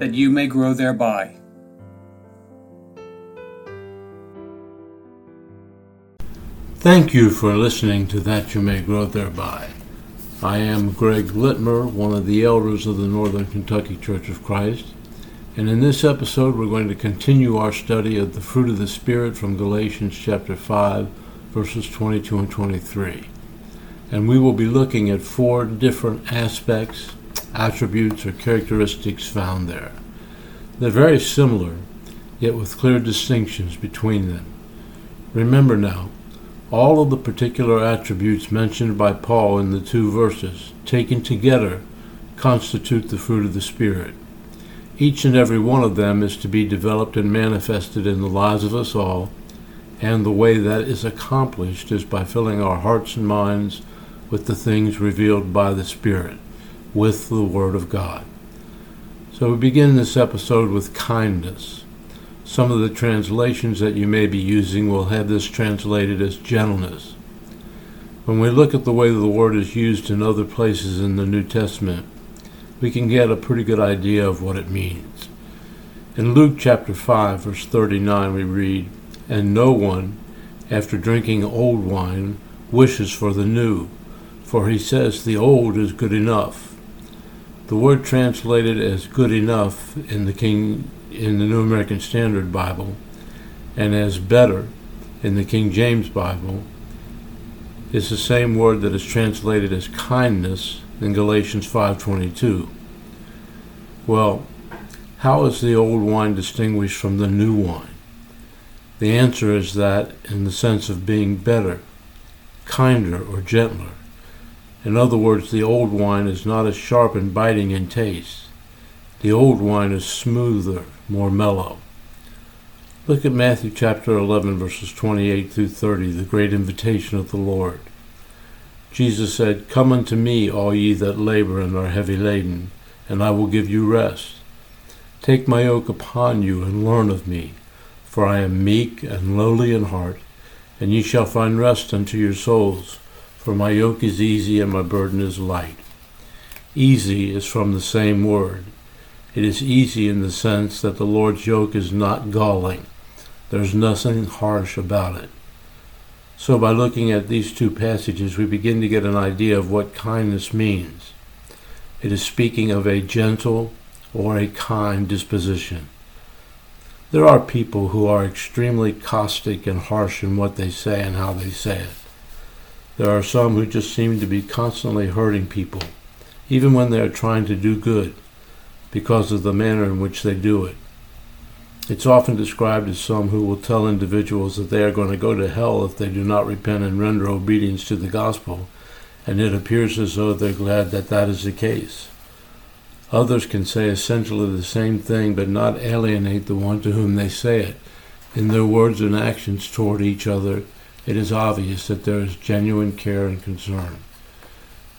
that you may grow thereby. Thank you for listening to That You May Grow Thereby. I am Greg Litmer, one of the elders of the Northern Kentucky Church of Christ, and in this episode we're going to continue our study of the fruit of the Spirit from Galatians chapter 5, verses 22 and 23. And we will be looking at four different aspects, attributes, or characteristics found there. They're very similar, yet with clear distinctions between them. Remember now, all of the particular attributes mentioned by Paul in the two verses, taken together, constitute the fruit of the Spirit. Each and every one of them is to be developed and manifested in the lives of us all, and the way that is accomplished is by filling our hearts and minds with the things revealed by the Spirit, with the Word of God. So we begin this episode with kindness. Some of the translations that you may be using will have this translated as gentleness. When we look at the way the word is used in other places in the New Testament, we can get a pretty good idea of what it means. In Luke chapter 5, verse 39, we read, And no one, after drinking old wine, wishes for the new, for he says the old is good enough. The word translated as good enough in the King in the New American Standard Bible and as better in the King James Bible is the same word that is translated as kindness in Galatians 5:22. Well, how is the old wine distinguished from the new wine? The answer is that in the sense of being better, kinder, or gentler. In other words, the old wine is not as sharp and biting in taste. The old wine is smoother, more mellow. Look at Matthew chapter 11, verses 28 through 30, the great invitation of the Lord. Jesus said, Come unto me, all ye that labor and are heavy laden, and I will give you rest. Take my yoke upon you and learn of me, for I am meek and lowly in heart, and ye shall find rest unto your souls, for my yoke is easy and my burden is light. Easy is from the same word it is easy in the sense that the Lord's yoke is not galling. There's nothing harsh about it. So, by looking at these two passages, we begin to get an idea of what kindness means. It is speaking of a gentle or a kind disposition. There are people who are extremely caustic and harsh in what they say and how they say it. There are some who just seem to be constantly hurting people, even when they are trying to do good because of the manner in which they do it. It's often described as some who will tell individuals that they are going to go to hell if they do not repent and render obedience to the gospel, and it appears as though they're glad that that is the case. Others can say essentially the same thing but not alienate the one to whom they say it. In their words and actions toward each other, it is obvious that there is genuine care and concern.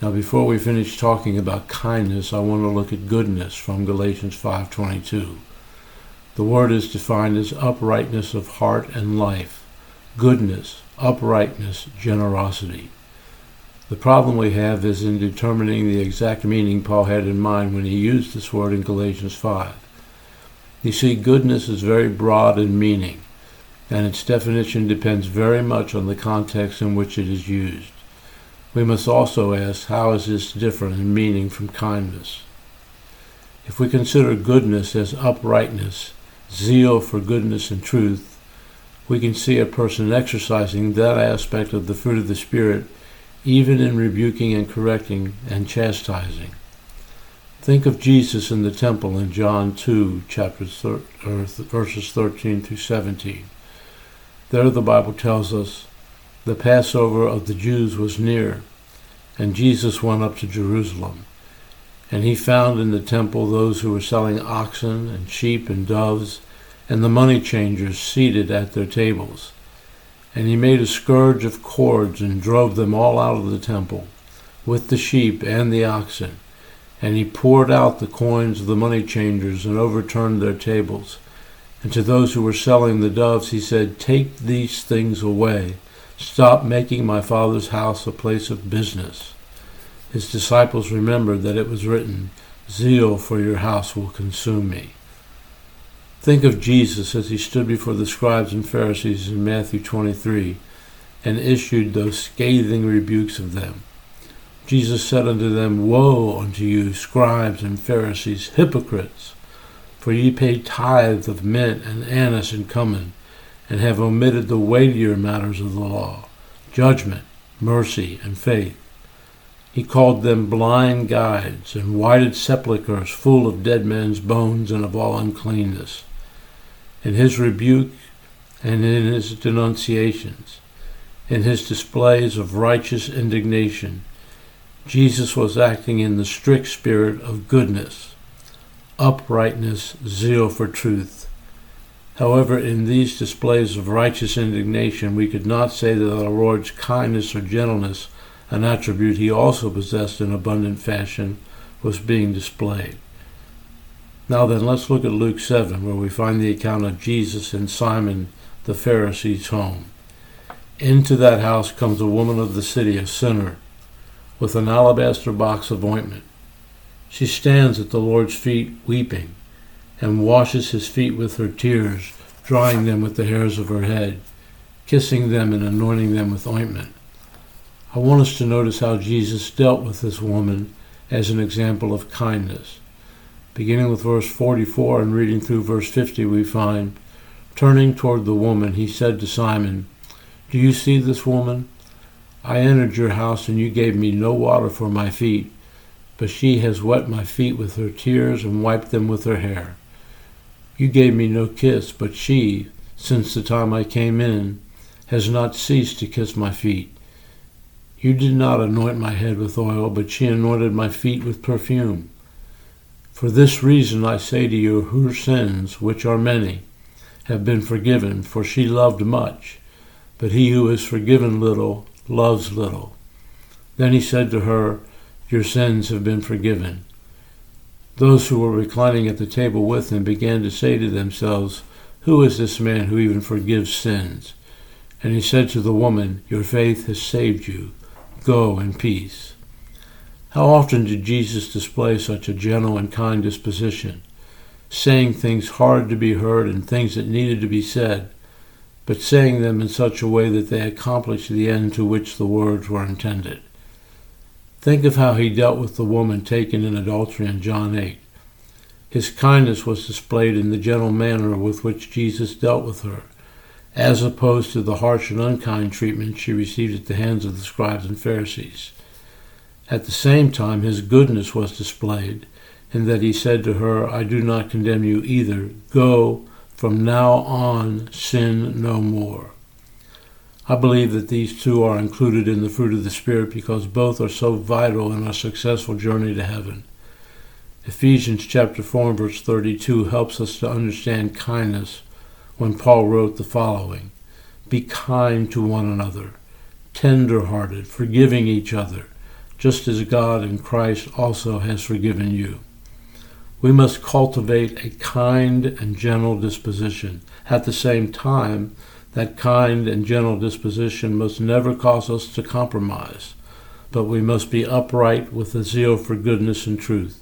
Now before we finish talking about kindness, I want to look at goodness from Galatians 5:22. The word is defined as uprightness of heart and life, goodness, uprightness, generosity. The problem we have is in determining the exact meaning Paul had in mind when he used this word in Galatians 5. You see, goodness is very broad in meaning, and its definition depends very much on the context in which it is used. We must also ask, how is this different in meaning from kindness? If we consider goodness as uprightness, zeal for goodness and truth, we can see a person exercising that aspect of the fruit of the Spirit even in rebuking and correcting and chastising. Think of Jesus in the temple in John 2, chapters thir- er, verses 13 through 17. There the Bible tells us, the Passover of the Jews was near, and Jesus went up to Jerusalem. And he found in the temple those who were selling oxen and sheep and doves, and the money changers seated at their tables. And he made a scourge of cords and drove them all out of the temple, with the sheep and the oxen. And he poured out the coins of the money changers and overturned their tables. And to those who were selling the doves, he said, Take these things away. Stop making my father's house a place of business. His disciples remembered that it was written, Zeal for your house will consume me. Think of Jesus as he stood before the scribes and Pharisees in Matthew 23 and issued those scathing rebukes of them. Jesus said unto them, Woe unto you, scribes and Pharisees, hypocrites! For ye pay tithe of mint and anise and cummin, and have omitted the weightier matters of the law, judgment, mercy, and faith. He called them blind guides and whited sepulchres full of dead men's bones and of all uncleanness. In his rebuke and in his denunciations, in his displays of righteous indignation, Jesus was acting in the strict spirit of goodness, uprightness, zeal for truth. However, in these displays of righteous indignation, we could not say that our Lord's kindness or gentleness, an attribute he also possessed in abundant fashion, was being displayed. Now then, let's look at Luke 7, where we find the account of Jesus and Simon the Pharisee's home. Into that house comes a woman of the city, a sinner with an alabaster box of ointment. She stands at the Lord's feet weeping, and washes his feet with her tears, drying them with the hairs of her head, kissing them and anointing them with ointment. I want us to notice how Jesus dealt with this woman as an example of kindness. Beginning with verse 44 and reading through verse 50, we find, Turning toward the woman, he said to Simon, Do you see this woman? I entered your house, and you gave me no water for my feet, but she has wet my feet with her tears and wiped them with her hair. You gave me no kiss, but she, since the time I came in, has not ceased to kiss my feet. You did not anoint my head with oil, but she anointed my feet with perfume. For this reason I say to you, her sins, which are many, have been forgiven, for she loved much. But he who is forgiven little loves little. Then he said to her, Your sins have been forgiven. Those who were reclining at the table with him began to say to themselves, Who is this man who even forgives sins? And he said to the woman, Your faith has saved you. Go in peace. How often did Jesus display such a gentle and kind disposition, saying things hard to be heard and things that needed to be said? but saying them in such a way that they accomplished the end to which the words were intended. Think of how he dealt with the woman taken in adultery in John 8. His kindness was displayed in the gentle manner with which Jesus dealt with her, as opposed to the harsh and unkind treatment she received at the hands of the scribes and Pharisees. At the same time, his goodness was displayed, in that he said to her, I do not condemn you either. Go from now on, sin no more. I believe that these two are included in the fruit of the Spirit because both are so vital in our successful journey to heaven. Ephesians chapter 4 and verse 32 helps us to understand kindness when Paul wrote the following Be kind to one another, tender hearted, forgiving each other, just as God in Christ also has forgiven you. We must cultivate a kind and gentle disposition. At the same time, that kind and gentle disposition must never cause us to compromise, but we must be upright with a zeal for goodness and truth.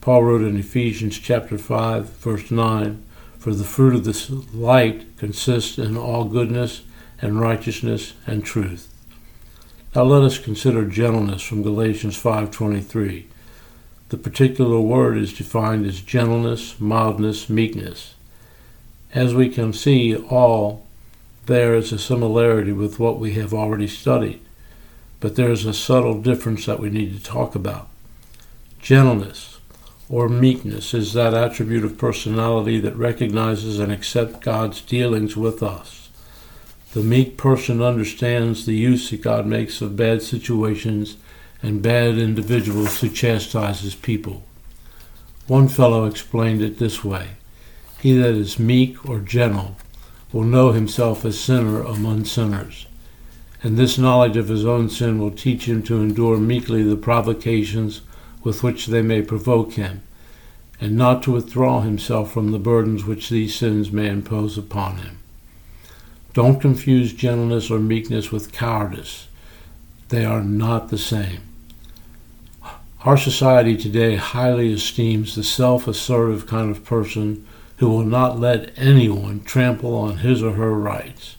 Paul wrote in Ephesians chapter 5, verse 9, For the fruit of this light consists in all goodness and righteousness and truth. Now let us consider gentleness from Galatians 5:23. The particular word is defined as gentleness, mildness, meekness. As we can see, all there is a similarity with what we have already studied, but there is a subtle difference that we need to talk about. Gentleness or meekness is that attribute of personality that recognizes and accepts God's dealings with us. The meek person understands the use that God makes of bad situations and bad individuals to chastise his people. One fellow explained it this way He that is meek or gentle will know himself a sinner among sinners, and this knowledge of his own sin will teach him to endure meekly the provocations with which they may provoke him, and not to withdraw himself from the burdens which these sins may impose upon him. Don't confuse gentleness or meekness with cowardice. They are not the same. Our society today highly esteems the self assertive kind of person who will not let anyone trample on his or her rights.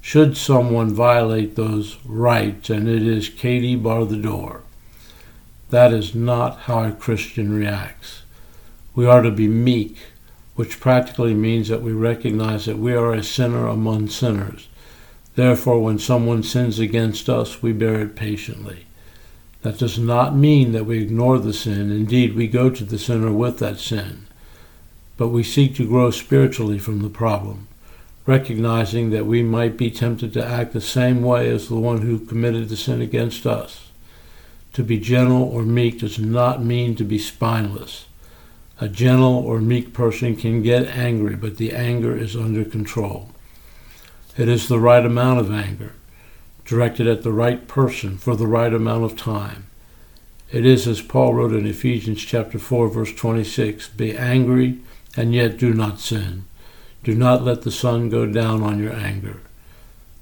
Should someone violate those rights, and it is Katie bar the door, that is not how a Christian reacts. We are to be meek, which practically means that we recognize that we are a sinner among sinners. Therefore, when someone sins against us, we bear it patiently. That does not mean that we ignore the sin. Indeed, we go to the sinner with that sin. But we seek to grow spiritually from the problem, recognizing that we might be tempted to act the same way as the one who committed the sin against us. To be gentle or meek does not mean to be spineless. A gentle or meek person can get angry, but the anger is under control. It is the right amount of anger, directed at the right person for the right amount of time. It is as Paul wrote in Ephesians chapter 4 verse 26, be angry and yet do not sin. Do not let the sun go down on your anger.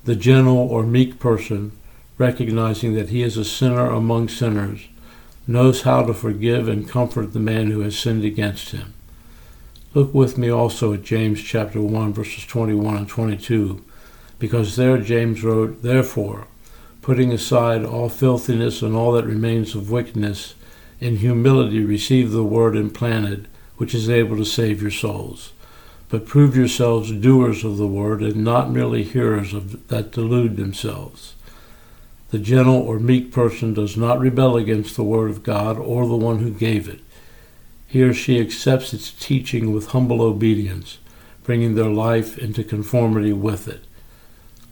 The gentle or meek person, recognizing that he is a sinner among sinners, knows how to forgive and comfort the man who has sinned against him. Look with me also at James chapter 1 verses 21 and 22, because there James wrote, Therefore, putting aside all filthiness and all that remains of wickedness, in humility receive the word implanted, which is able to save your souls. But prove yourselves doers of the word and not merely hearers of that delude themselves. The gentle or meek person does not rebel against the Word of God or the one who gave it. He or she accepts its teaching with humble obedience, bringing their life into conformity with it.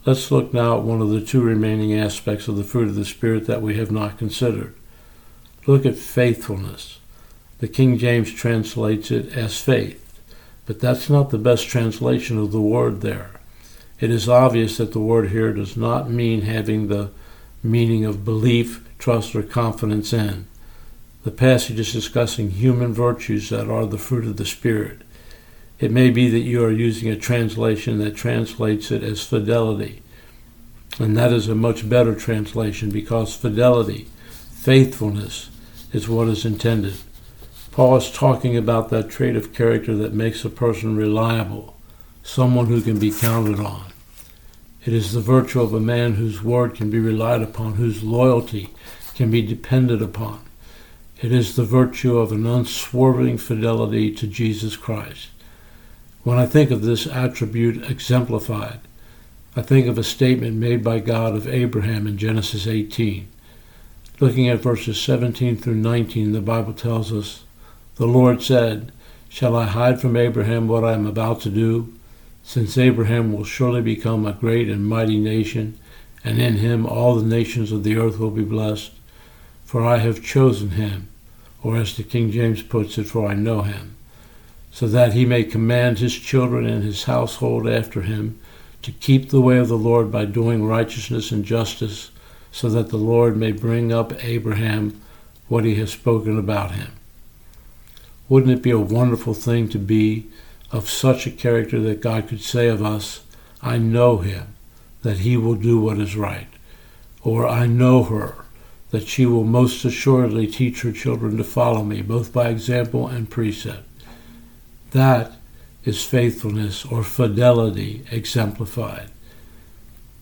Let's look now at one of the two remaining aspects of the fruit of the Spirit that we have not considered. Look at faithfulness. The King James translates it as faith, but that's not the best translation of the word there. It is obvious that the word here does not mean having the meaning of belief, trust, or confidence in. The passage is discussing human virtues that are the fruit of the Spirit. It may be that you are using a translation that translates it as fidelity, and that is a much better translation because fidelity, faithfulness, is what is intended. Paul is talking about that trait of character that makes a person reliable, someone who can be counted on. It is the virtue of a man whose word can be relied upon, whose loyalty can be depended upon. It is the virtue of an unswerving fidelity to Jesus Christ. When I think of this attribute exemplified, I think of a statement made by God of Abraham in Genesis 18. Looking at verses 17 through 19, the Bible tells us, The Lord said, Shall I hide from Abraham what I am about to do? since Abraham will surely become a great and mighty nation, and in him all the nations of the earth will be blessed. For I have chosen him, or as the King James puts it, for I know him, so that he may command his children and his household after him to keep the way of the Lord by doing righteousness and justice, so that the Lord may bring up Abraham what he has spoken about him. Wouldn't it be a wonderful thing to be of such a character that God could say of us, I know him, that he will do what is right. Or I know her, that she will most assuredly teach her children to follow me, both by example and precept. That is faithfulness or fidelity exemplified.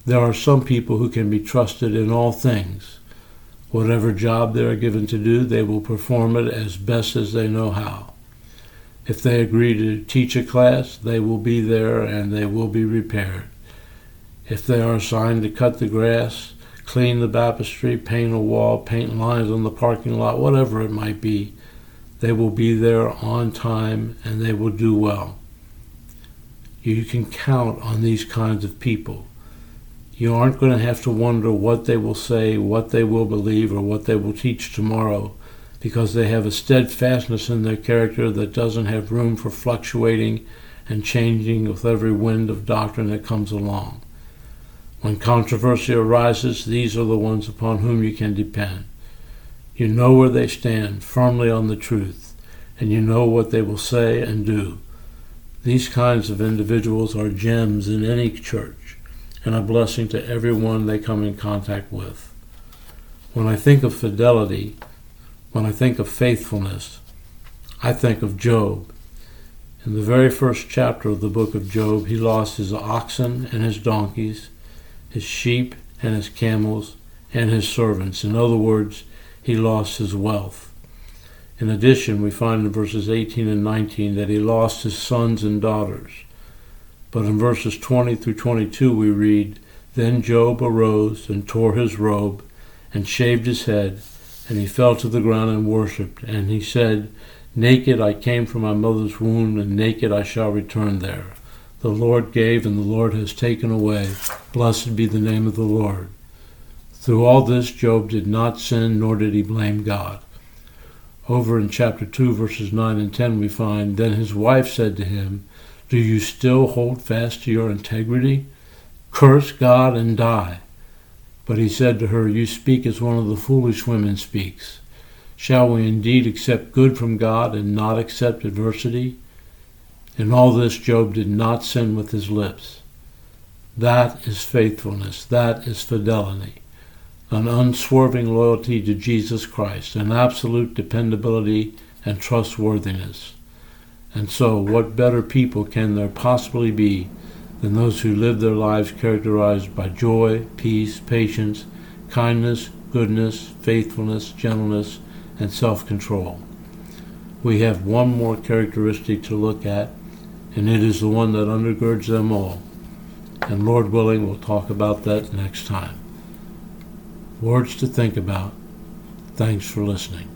There are some people who can be trusted in all things. Whatever job they are given to do, they will perform it as best as they know how. If they agree to teach a class, they will be there and they will be repaired. If they are assigned to cut the grass, clean the baptistry, paint a wall, paint lines on the parking lot, whatever it might be, they will be there on time and they will do well. You can count on these kinds of people. You aren't going to have to wonder what they will say, what they will believe, or what they will teach tomorrow because they have a steadfastness in their character that doesn't have room for fluctuating and changing with every wind of doctrine that comes along. When controversy arises, these are the ones upon whom you can depend. You know where they stand, firmly on the truth, and you know what they will say and do. These kinds of individuals are gems in any church and a blessing to everyone they come in contact with. When I think of fidelity, when I think of faithfulness, I think of Job. In the very first chapter of the book of Job, he lost his oxen and his donkeys, his sheep and his camels, and his servants. In other words, he lost his wealth. In addition, we find in verses 18 and 19 that he lost his sons and daughters. But in verses 20 through 22, we read, Then Job arose and tore his robe and shaved his head and he fell to the ground and worshipped. And he said, Naked I came from my mother's womb, and naked I shall return there. The Lord gave, and the Lord has taken away. Blessed be the name of the Lord. Through all this, Job did not sin, nor did he blame God. Over in chapter 2, verses 9 and 10, we find, Then his wife said to him, Do you still hold fast to your integrity? Curse God and die. But he said to her, You speak as one of the foolish women speaks. Shall we indeed accept good from God and not accept adversity? In all this, Job did not sin with his lips. That is faithfulness. That is fidelity. An unswerving loyalty to Jesus Christ, an absolute dependability and trustworthiness. And so, what better people can there possibly be than those who live their lives characterized by joy, peace, patience, kindness, goodness, faithfulness, gentleness, and self control. We have one more characteristic to look at, and it is the one that undergirds them all. And Lord willing, we'll talk about that next time. Words to think about. Thanks for listening.